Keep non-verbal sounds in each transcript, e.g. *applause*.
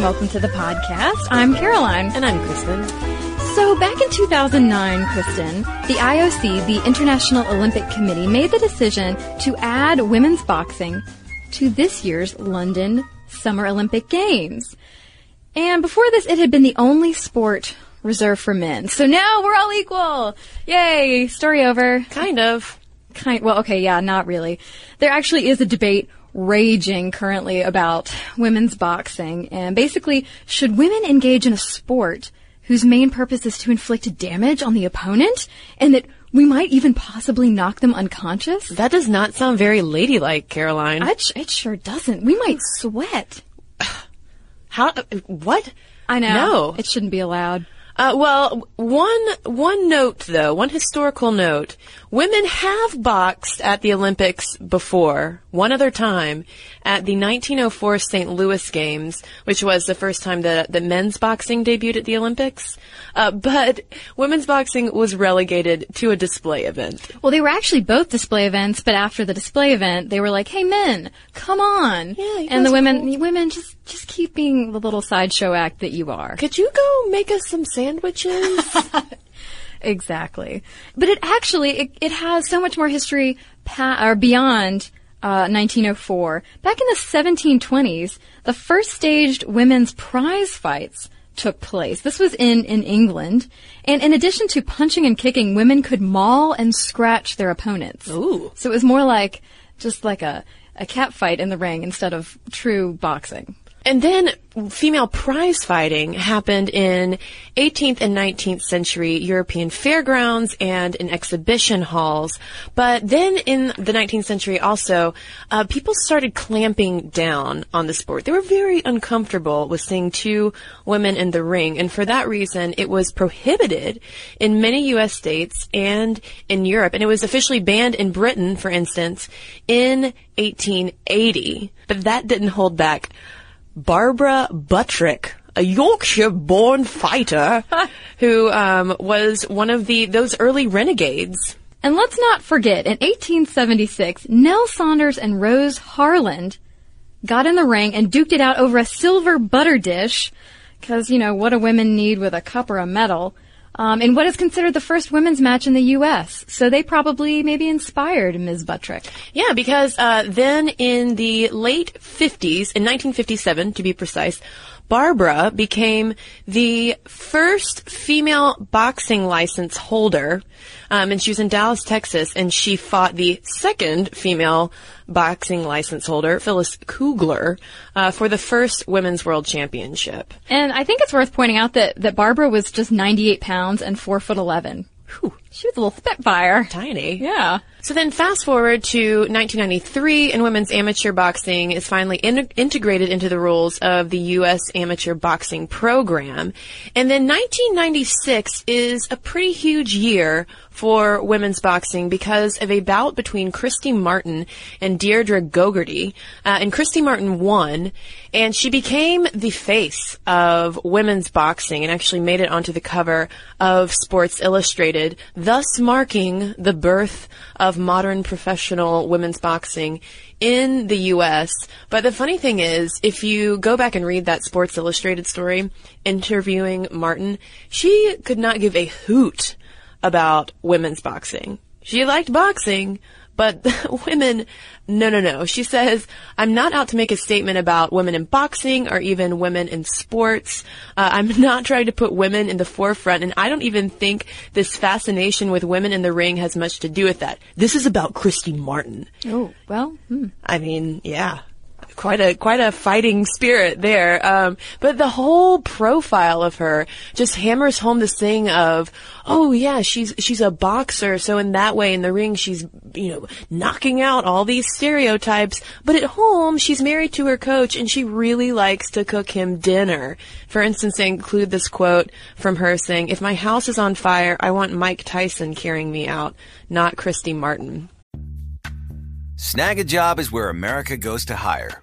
and welcome to the podcast. I'm Caroline. And I'm Kristen. So back in 2009, Kristen, the IOC, the International Olympic Committee, made the decision to add women's boxing to this year's London Summer Olympic Games. And before this, it had been the only sport reserved for men. So now we're all equal. Yay! Story over. Kind of. Kind, well, okay, yeah, not really. There actually is a debate raging currently about women's boxing and basically should women engage in a sport whose main purpose is to inflict damage on the opponent and that we might even possibly knock them unconscious? That does not sound very ladylike, Caroline. It, it sure doesn't. We might sweat. *sighs* How? What? I know. No. It shouldn't be allowed. Uh, well, one one note though, one historical note: women have boxed at the Olympics before, one other time, at the 1904 St. Louis Games, which was the first time that the men's boxing debuted at the Olympics. Uh, but women's boxing was relegated to a display event. Well, they were actually both display events, but after the display event, they were like, "Hey, men, come on!" Yeah, you and the women, cool. women, just just keep being the little sideshow act that you are. Could you go make us some sandwiches? *laughs* Exactly. But it actually, it, it has so much more history pa- or beyond uh, 1904. Back in the 1720s, the first staged women's prize fights took place. This was in, in England. And in addition to punching and kicking, women could maul and scratch their opponents. Ooh. So it was more like, just like a, a cat fight in the ring instead of true boxing. And then female prize fighting happened in 18th and 19th century European fairgrounds and in exhibition halls. But then in the 19th century also, uh, people started clamping down on the sport. They were very uncomfortable with seeing two women in the ring. And for that reason, it was prohibited in many U.S. states and in Europe. And it was officially banned in Britain, for instance, in 1880. But that didn't hold back Barbara Buttrick, a Yorkshire-born fighter *laughs* who um, was one of the those early renegades. And let's not forget, in 1876, Nell Saunders and Rose Harland got in the ring and duked it out over a silver butter dish, because, you know, what do women need with a cup or a medal? Um, in what is considered the first women's match in the U.S. So they probably maybe inspired Ms. Buttrick. Yeah, because uh, then in the late 50s, in 1957 to be precise, Barbara became the first female boxing license holder, um, and she was in Dallas, Texas, and she fought the second female boxing license holder, Phyllis Kugler, uh, for the first Women's World Championship. And I think it's worth pointing out that, that Barbara was just 98 pounds and 4 foot 11. She was a little spitfire. Tiny. Yeah. So then fast forward to 1993 and women's amateur boxing is finally in- integrated into the rules of the U.S. amateur boxing program. And then 1996 is a pretty huge year for women's boxing because of a bout between Christy Martin and Deirdre Gogarty. Uh, and Christy Martin won, and she became the face of women's boxing and actually made it onto the cover of Sports Illustrated, thus marking the birth of modern professional women's boxing in the U.S. But the funny thing is, if you go back and read that Sports Illustrated story interviewing Martin, she could not give a hoot about women's boxing. She liked boxing, but *laughs* women, no, no, no. She says, I'm not out to make a statement about women in boxing or even women in sports. Uh, I'm *laughs* not trying to put women in the forefront, and I don't even think this fascination with women in the ring has much to do with that. This is about Christy Martin. Oh, well, hmm. I mean, yeah. Quite a quite a fighting spirit there, um, but the whole profile of her just hammers home this thing of, oh yeah, she's she's a boxer, so in that way in the ring she's you know knocking out all these stereotypes, but at home she's married to her coach and she really likes to cook him dinner. For instance, they include this quote from her saying, "If my house is on fire, I want Mike Tyson carrying me out, not Christy Martin." Snag a job is where America goes to hire,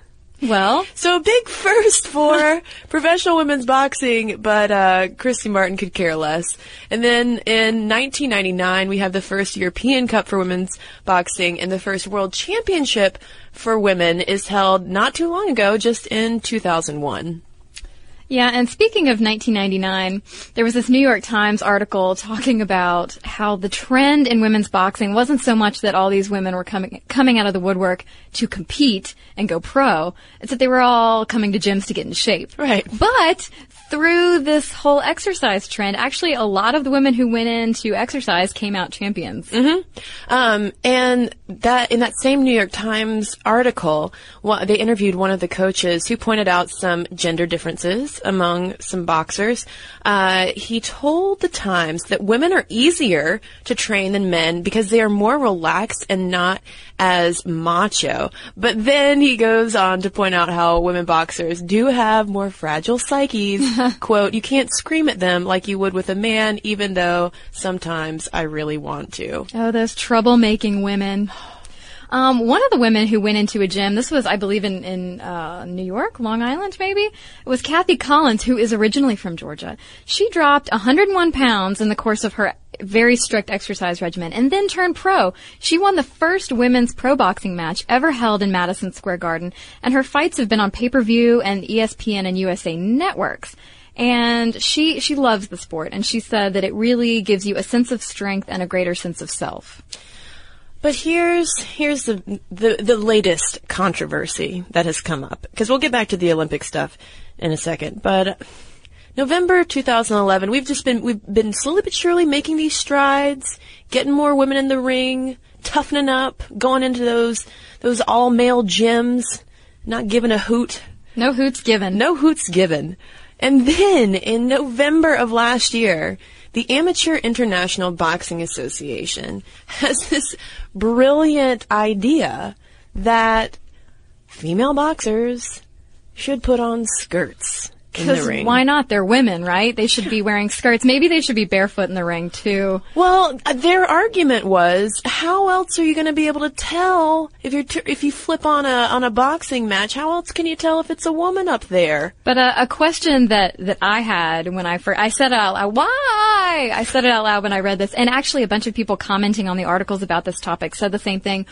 Well, so big first for *laughs* professional women's boxing, but uh, Christy Martin could care less. And then in 1999, we have the first European Cup for women's boxing, and the first World Championship for women is held not too long ago, just in 2001. Yeah, and speaking of 1999, there was this New York Times article talking about how the trend in women's boxing wasn't so much that all these women were coming coming out of the woodwork to compete and go pro. It's that they were all coming to gyms to get in shape. Right. But through this whole exercise trend, actually a lot of the women who went in to exercise came out champions. Um, and that in that same New York Times article, they interviewed one of the coaches who pointed out some gender differences among some boxers. Uh, he told the Times that women are easier to train than men because they are more relaxed and not as macho. But then he goes on to point out how women boxers do have more fragile psyches. *laughs* Quote, you can't scream at them like you would with a man, even though sometimes I really want to. Oh, those troublemaking women. *sighs* Um, one of the women who went into a gym, this was, I believe, in, in uh, New York, Long Island, maybe, was Kathy Collins, who is originally from Georgia. She dropped 101 pounds in the course of her very strict exercise regimen and then turned pro. She won the first women's pro boxing match ever held in Madison Square Garden, and her fights have been on pay-per-view and ESPN and USA networks. And she, she loves the sport, and she said that it really gives you a sense of strength and a greater sense of self. But here's here's the, the the latest controversy that has come up because we'll get back to the Olympic stuff in a second. But November 2011, we've just been we've been slowly but surely making these strides, getting more women in the ring, toughening up, going into those those all male gyms, not giving a hoot. No hoots given. No hoots given. And then in November of last year, the Amateur International Boxing Association has *laughs* this brilliant idea that female boxers should put on skirts in the Because ring. why not? They're women, right? They should be wearing skirts. Maybe they should be barefoot in the ring too. Well, uh, their argument was, how else are you going to be able to tell if you're t- if you flip on a on a boxing match? How else can you tell if it's a woman up there? But uh, a question that that I had when I first I said it out loud. Why? I said it out loud when I read this, and actually a bunch of people commenting on the articles about this topic said the same thing.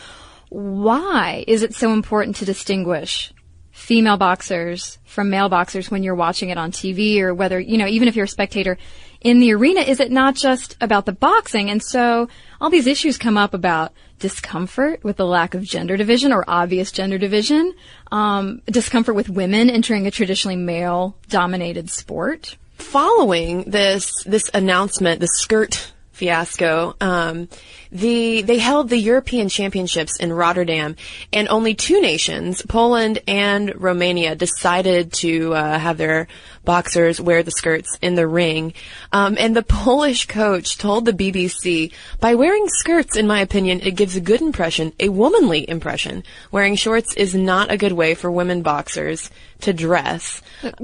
Why is it so important to distinguish female boxers from male boxers when you're watching it on TV or whether, you know, even if you're a spectator in the arena, is it not just about the boxing? And so all these issues come up about discomfort with the lack of gender division or obvious gender division, um, discomfort with women entering a traditionally male dominated sport. Following this this announcement, the skirt fiasco, um, the they held the European Championships in Rotterdam, and only two nations, Poland and Romania, decided to uh, have their boxers wear the skirts in the ring. Um, and the *laughs* Polish coach told the BBC, "By wearing skirts, in my opinion, it gives a good impression, a womanly impression. Wearing shorts is not a good way for women boxers to dress." *laughs*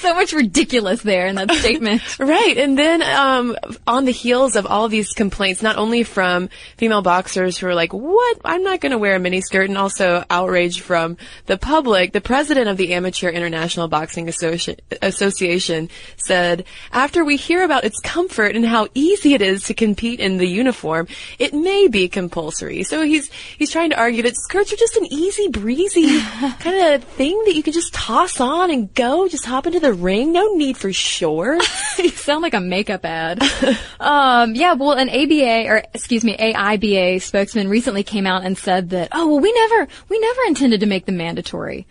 so much ridiculous there in that *laughs* statement. Right. And then um, on the heels of all these complaints, not only from female boxers who are like, what? I'm not going to wear a miniskirt, and also outrage from the public, the president of the Amateur International Boxing Associ- Association said, after we hear about its comfort and how easy it is to compete in the uniform, it may be compulsory. So he's, he's trying to argue that skirts are just an easy breezy *laughs* kind of thing that you can just toss on and go, just hop into the ring. No need for shorts. *laughs* you sound like a makeup ad. um, yeah, well, an ABA or excuse me, AIBA spokesman recently came out and said that, oh, well, we never, we never intended to make them mandatory.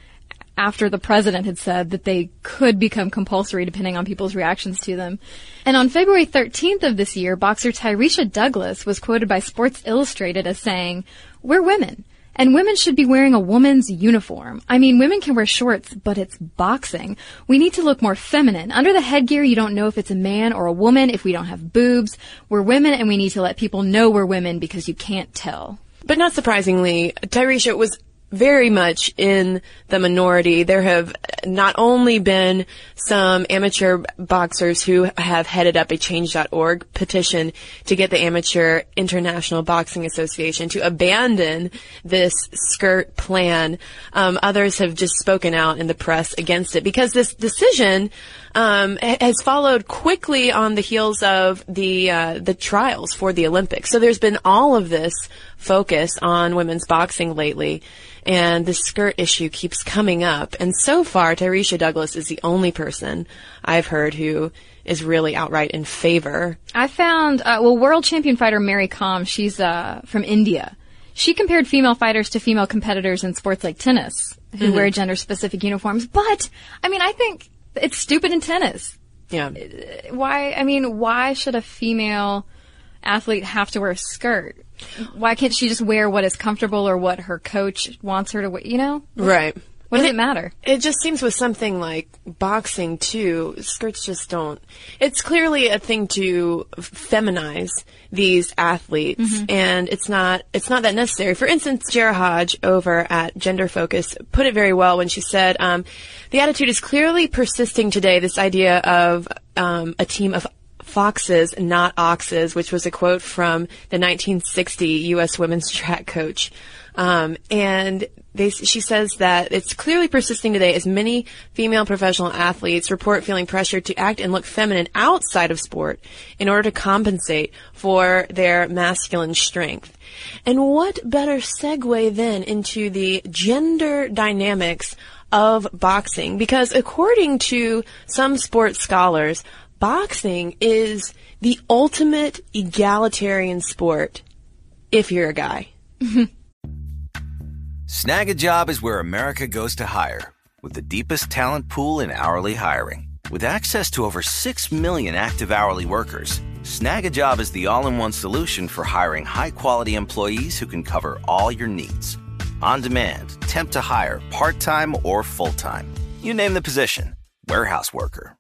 After the president had said that they could become compulsory depending on people's reactions to them. And on February 13th of this year, boxer Tyrieshia Douglas was quoted by Sports Illustrated as saying, we're women. And women should be wearing a woman's uniform. I mean, women can wear shorts, but it's boxing. We need to look more feminine. Under the headgear, you don't know if it's a man or a woman if we don't have boobs. We're women and we need to let people know we're women because you can't tell. But not surprisingly, Tyrieshia was very much in the minority. There have not only been some amateur boxers who have headed up a change.org petition to get the Amateur International Boxing Association to abandon this skirt plan. Um, others have just spoken out in the press against it because this decision um, has followed quickly on the heels of the uh, the trials for the Olympics. So there's been all of this focus on women's boxing lately and the skirt issue keeps coming up. And so far, Tyrieshia Douglas is the only person I've heard who is really outright in favor. I found, uh, well, world champion fighter Mary Kom, she's uh, from India. She compared female fighters to female competitors in sports like tennis who Mm-hmm. wear gender specific uniforms. But, I mean, I think it's stupid in tennis. Yeah. Why, I mean, why should a female athlete have to wear a skirt? Why can't she just wear what is comfortable or what her coach wants her to wear, you know? Right. What does And it matter? It just seems with something like boxing too, skirts just don't. It's clearly a thing to feminize these athletes, Mm-hmm. and it's not. It's not that necessary. For instance, Jarrah Hodge over at Gender Focus put it very well when she said, um, "The attitude is clearly persisting today. This idea of um, a team of foxes, not oxes, which was a quote from the 1960 U.S. women's *laughs* track coach. Um, and they, she says that it's clearly persisting today as many female professional athletes report feeling pressured to act and look feminine outside of sport in order to compensate for their masculine strength. And what better segue then into the gender dynamics of boxing? Because according to some sports scholars, boxing is the ultimate egalitarian sport if you're a guy. *laughs* Snagajob is where America goes to hire, with the deepest talent pool in hourly hiring. With access to over 6 million active hourly workers, Snagajob is the all in one solution for hiring high quality employees who can cover all your needs. On demand, temp to hire, part time or full time. You name the position warehouse worker,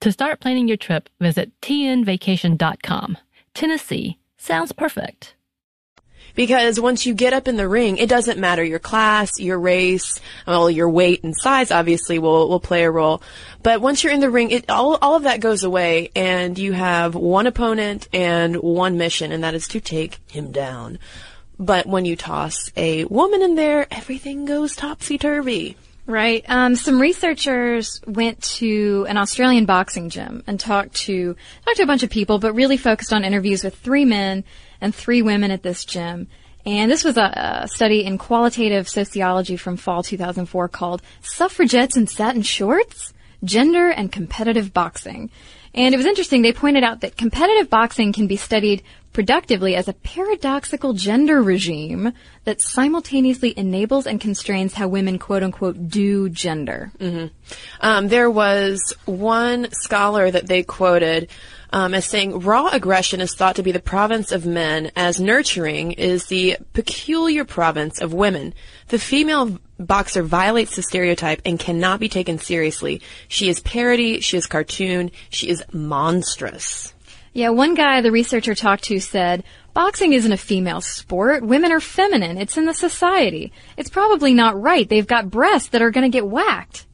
To start planning your trip, visit tnvacation.com. Tennessee sounds perfect. Because once you get up in the ring, it doesn't matter your class, your race, well, your weight and size obviously will, will play a role. But once you're in the ring, it, all, all of that goes away and you have one opponent and one mission, and that is to take him down. But when you toss a woman in there, everything goes topsy-turvy. Right. Um, some researchers went to an Australian boxing gym and talked to talked to a bunch of people, but really focused on interviews with three men and three women at this gym. And this was a, a study in qualitative sociology from fall 2004 called "Suffragettes in Satin Shorts: Gender and Competitive Boxing." And it was interesting. They pointed out that competitive boxing can be studied productively as a paradoxical gender regime that simultaneously enables and constrains how women quote unquote do gender. Mm-hmm. Um, there was one scholar that they quoted um, as saying raw aggression is thought to be the province of men, as nurturing is the peculiar province of women. The female boxer violates the stereotype and cannot be taken seriously. She is parody, she is cartoon, she is monstrous. Yeah, one guy the researcher talked to said, Boxing isn't a female sport. Women are feminine. It's in the society. It's probably not right. They've got breasts that are going to get whacked.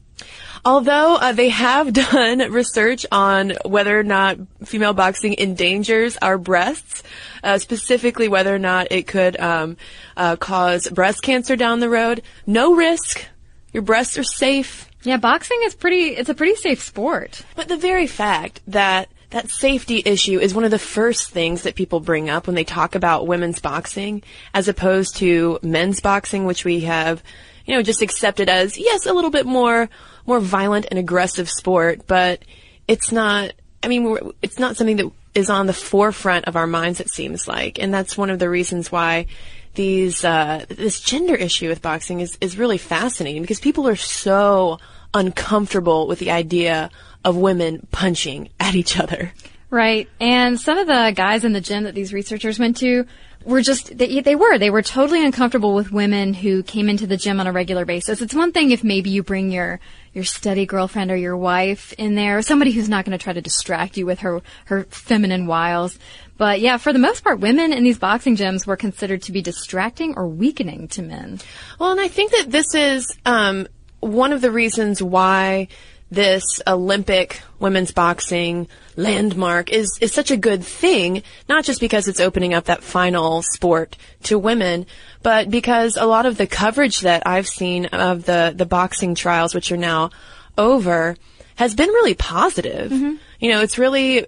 Although uh, they have *laughs* done research on whether or not female boxing endangers our breasts, uh, specifically whether or not it could um, uh, cause breast cancer down the road, no risk. Your breasts are safe. Yeah, boxing is pretty. It's a pretty safe sport. But the very fact that that safety issue is one of the first things that people bring up when they talk about women's boxing, as opposed to men's boxing, which we have, you know, just accepted as yes, a little bit more more violent and aggressive sport, but it's not. I mean, it's not something that is on the forefront of our minds. It seems like, and that's one of the reasons why these uh, this gender issue with boxing is is really fascinating because people are so uncomfortable with the idea of women punching at each other. Right. And some of the guys in the gym that these researchers went to were just they, they were they were totally uncomfortable with women who came into the gym on a regular basis. It's one thing if maybe you bring your your steady girlfriend or your wife in there, somebody who's not going to try to distract you with her her feminine wiles. But yeah, for the most part, women in these boxing gyms were considered to be distracting or weakening to men. Well, and I think that this is um, one of the reasons why this Olympic women's boxing landmark is, is such a good thing, not just because it's opening up that final sport to women, but because a lot of the coverage that I've seen of the, the boxing trials, which are now over, has been really positive. Mm-hmm. You know, it's really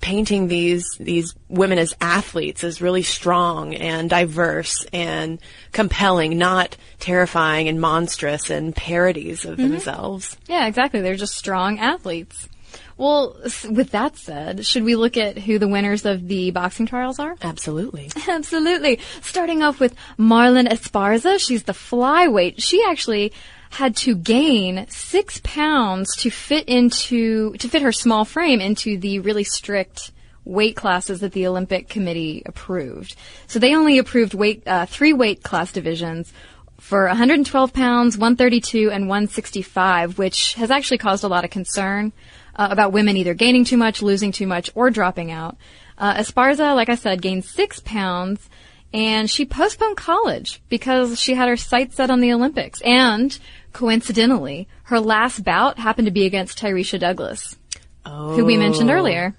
painting these these women as athletes as really strong and diverse and compelling, not terrifying and monstrous and parodies of mm-hmm. themselves. Yeah, exactly. They're just strong athletes. Well, with that said, should we look at who the winners of the boxing trials are? Absolutely. *laughs* Absolutely. Starting off with Marlen Esparza. She's the flyweight. She actually had to gain six pounds to fit into, to fit her small frame into the really strict weight classes that the Olympic Committee approved. So they only approved weight, uh, three weight class divisions for 112 pounds, 132, and 165, which has actually caused a lot of concern uh, about women either gaining too much, losing too much, or dropping out. Uh, Esparza, like I said, gained six pounds, and she postponed college because she had her sights set on the Olympics. And coincidentally, her last bout happened to be against Tyrieshia Douglas, who we mentioned oh. earlier.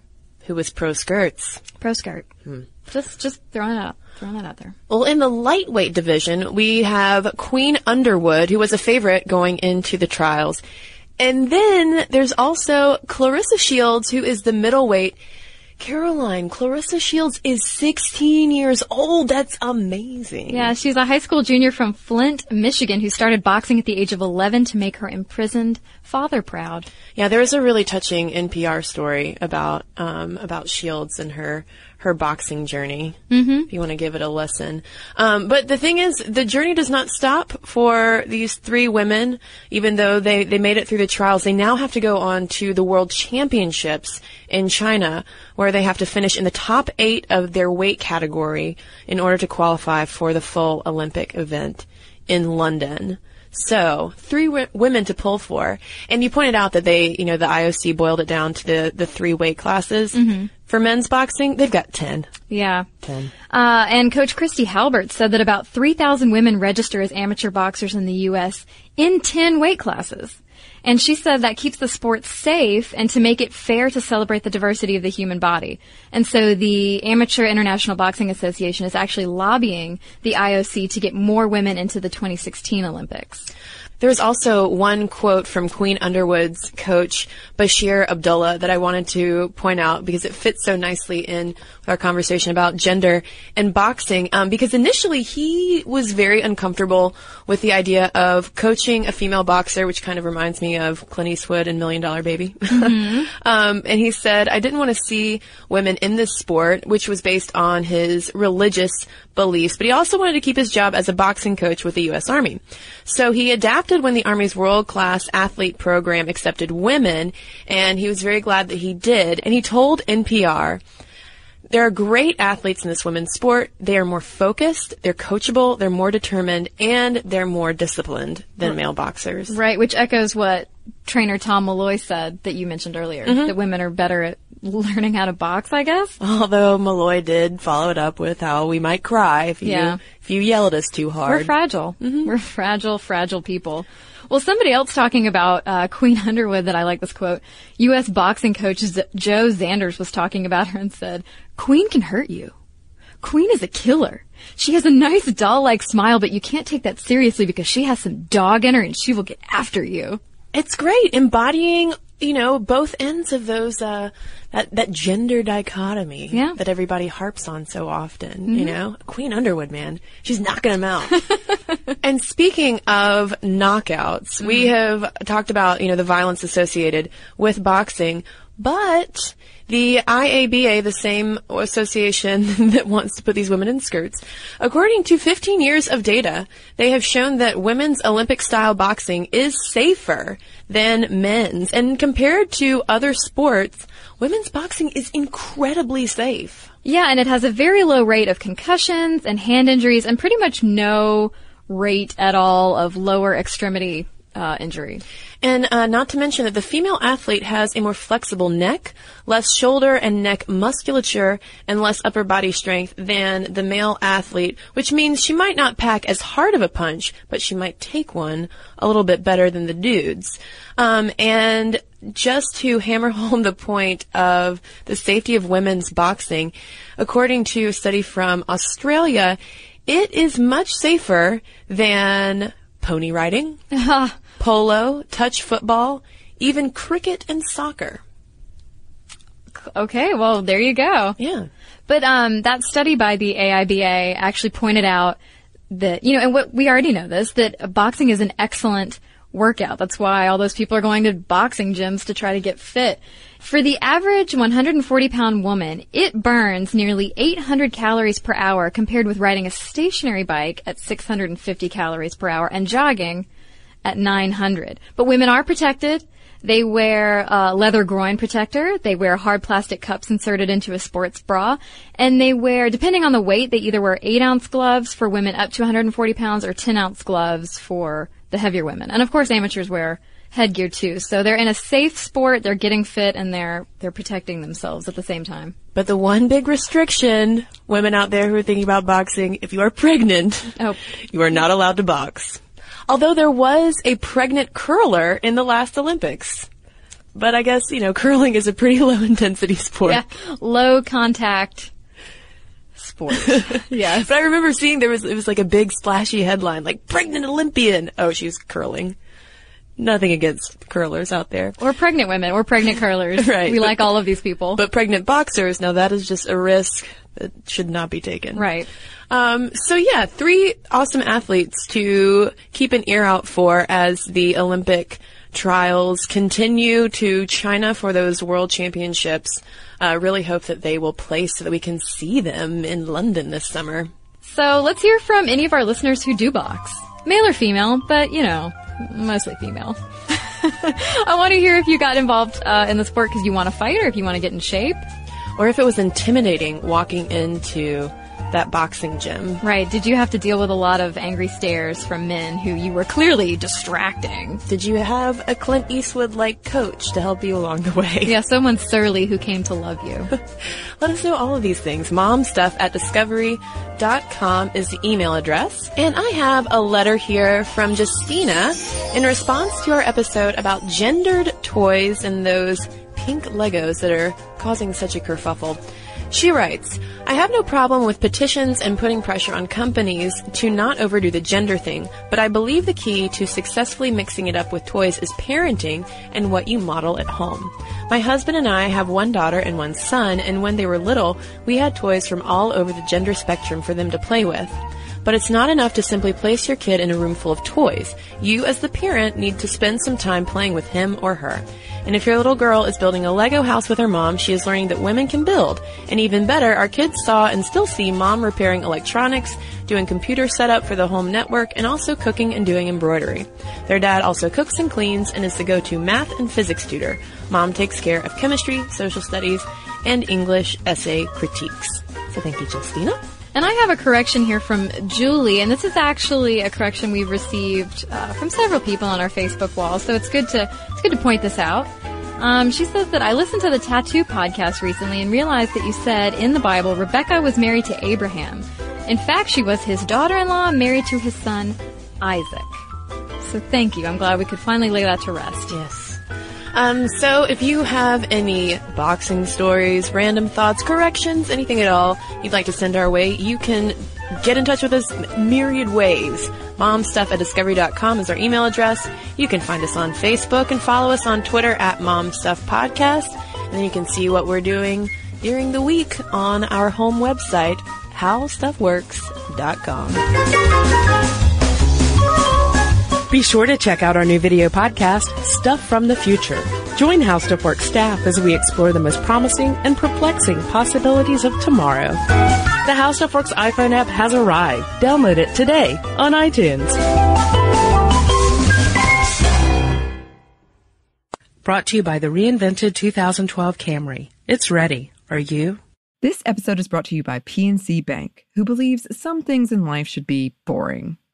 Who was pro skirts? Pro skirt. Hmm. Just, just throwing it out, throwing that out there. Well, in the lightweight division, we have Queen Underwood, who was a favorite going into the trials. And then there's also Claressa Shields, who is the middleweight. Caroline, Claressa Shields is 16 years old. That's amazing. Yeah, she's a high school junior from Flint, Michigan, who started boxing at the age of 11 to make her imprisoned father proud. Yeah, there is a really touching NPR story about um, about Shields and her her boxing journey. Mm-hmm. If you want to give it a listen, um, but the thing is, the journey does not stop for these three women. Even though they they made it through the trials, they now have to go on to the World Championships in China, where they have to finish in the top eight of their weight category in order to qualify for the full Olympic event in London. So, three w- women to pull for. And you pointed out that they, you know, the IOC boiled it down to the, the three weight classes. For men's boxing, they've got 10. Yeah. Uh, and Coach Christy Halbert said that about 3,000 women register as amateur boxers in the U.S. in 10 weight classes. And she said that keeps the sport safe and to make it fair to celebrate the diversity of the human body. And so the Amateur International Boxing Association is actually lobbying the IOC to get more women into the 2016 Olympics. There's also one quote from Queen Underwood's coach, Basheer Abdullah, that I wanted to point out because it fits so nicely in our conversation about gender and boxing. Um, because initially he was very uncomfortable with the idea of coaching a female boxer, which kind of reminds me of Clint Eastwood and Million Dollar Baby. *laughs* um, and he said, I didn't want to see women in this sport, which was based on his religious beliefs, but he also wanted to keep his job as a boxing coach with the U.S. Army. So he adapted when the Army's world-class athlete program accepted women, and he was very glad that he did. And he told NPR, there are great athletes in this women's sport. They are more focused, they're coachable, they're more determined, and they're more disciplined than male boxers. Right, which echoes what trainer Tom Malloy said that you mentioned earlier, that women are better at learning how to box, I guess. Although Malloy did follow it up with how we might cry if you Yeah. if you yell at us too hard. We're fragile. We're fragile, fragile people. Well, somebody else talking about uh, Queen Underwood that I like this quote. U.S. boxing coach Z- Joe Zanders was talking about her and said, Queen can hurt you. Queen is a killer. She has a nice doll-like smile, but you can't take that seriously because she has some dog in her and she will get after you. It's great embodying, you know, both ends of those uh that that gender dichotomy Yeah. that everybody harps on so often, you know. Queen Underwood, man. She's knocking them out. *laughs* and speaking of knockouts, we have talked about, you know, the violence associated with boxing. But the IABA, the same association *laughs* that wants to put these women in skirts, according to 15 years of data, they have shown that women's Olympic style boxing is safer than men's. And compared to other sports, women's boxing is incredibly safe. Yeah, and it has a very low rate of concussions and hand injuries and pretty much no rate at all of lower extremity uh, injury. And uh, not to mention that the female athlete has a more flexible neck, less shoulder and neck musculature, and less upper body strength than the male athlete, which means she might not pack as hard of a punch, but she might take one a little bit better than the dudes. Um, and just to hammer *laughs* home the point of the safety of women's boxing, according to a study from Australia, it is much safer than pony riding, *laughs* polo, touch football, even cricket and soccer. Okay, well, there you go. Yeah. But um, that study by the AIBA actually pointed out that, you know, and what we already know this, that boxing is an excellent workout. That's why all those people are going to boxing gyms to try to get fit. For the average 140 pound woman, it burns nearly 800 calories per hour compared with riding a stationary bike at 650 calories per hour and jogging at 900. But women are protected. They wear a leather groin protector. They wear hard plastic cups inserted into a sports bra. And they wear, depending on the weight, they either wear 8 ounce gloves for women up to 140 pounds or 10 ounce gloves for the heavier women. And of course, amateurs wear headgear too. So they're in a safe sport, they're getting fit, and they're they're protecting themselves at the same time. But the one big restriction, women out there who are thinking about boxing, if you are pregnant, Oh. *laughs* you are not allowed to box. Although there was a pregnant curler in the last Olympics. But I guess, you know, curling is a pretty *laughs* low intensity sport. Yeah, low contact sport. *laughs* yeah. But I remember seeing there was, it was like a big splashy headline, like pregnant Olympian. Oh, she was curling. Nothing against curlers out there. Or pregnant women, or pregnant curlers. *laughs* Right. We like all of these people. But pregnant boxers, now that is just a risk that should not be taken. right. Um, so yeah, three awesome athletes to keep an ear out for as the Olympic trials continue to China for those world championships. Uh, really hope that they will place so that we can see them in London this summer. So let's hear from any of our listeners who do box. Male or female, but you know, mostly female. *laughs* I want to hear if you got involved uh, in the sport because you want to fight or if you want to get in shape. Or if it was intimidating walking into that boxing gym. Right. Did you have to deal with a lot of angry stares from men who you were clearly distracting? Did you have a Clint Eastwood like coach to help you along the way? Yeah, someone surly who came to love you. *laughs* Let us know all of these things. Momstuff at discovery.com is the email address. And I have a letter here from Justina in response to our episode about gendered toys and those pink Legos that are causing such a kerfuffle. She writes, I have no problem with petitions and putting pressure on companies to not overdo the gender thing, but I believe the key to successfully mixing it up with toys is parenting and what you model at home. My husband and I have one daughter and one son, and when they were little, we had toys from all over the gender spectrum for them to play with. But it's not enough to simply place your kid in a room full of toys. You, as the parent, need to spend some time playing with him or her. And if your little girl is building a Lego house with her mom, she is learning that women can build. And even better, our kids saw and still see mom repairing electronics, doing computer setup for the home network, and also cooking and doing embroidery. Their dad also cooks and cleans and is the go-to math and physics tutor. Mom takes care of chemistry, social studies, and English essay critiques. So thank you, Justina. And I have a correction here from Julie, and this is actually a correction we've received uh, from several people on our Facebook wall. So it's good to it's good to point this out. Um, she says that I listened to the Tattoo podcast recently and realized that you said in the Bible Rebecca was married to Abraham. In fact, she was his daughter-in-law married to his son Isaac. So thank you. I'm glad we could finally lay that to rest. Yes. Um, so if you have any boxing stories, random thoughts, corrections, anything at all you'd like to send our way, you can get in touch with us myriad ways. Momstuff at discovery.com is our email address. You can find us on Facebook and follow us on Twitter at momstuffpodcast. And you can see what we're doing during the week on our home website, howstuffworks.com. Be sure to check out our new video podcast, Stuff from the Future. Join HowStuffWorks staff as we explore the most promising and perplexing possibilities of tomorrow. The HowStuffWorks iPhone app has arrived. Download it today on iTunes. Brought to you by the reinvented 2012 Camry. It's ready. Are you? This episode is brought to you by PNC Bank, who believes some things in life should be boring,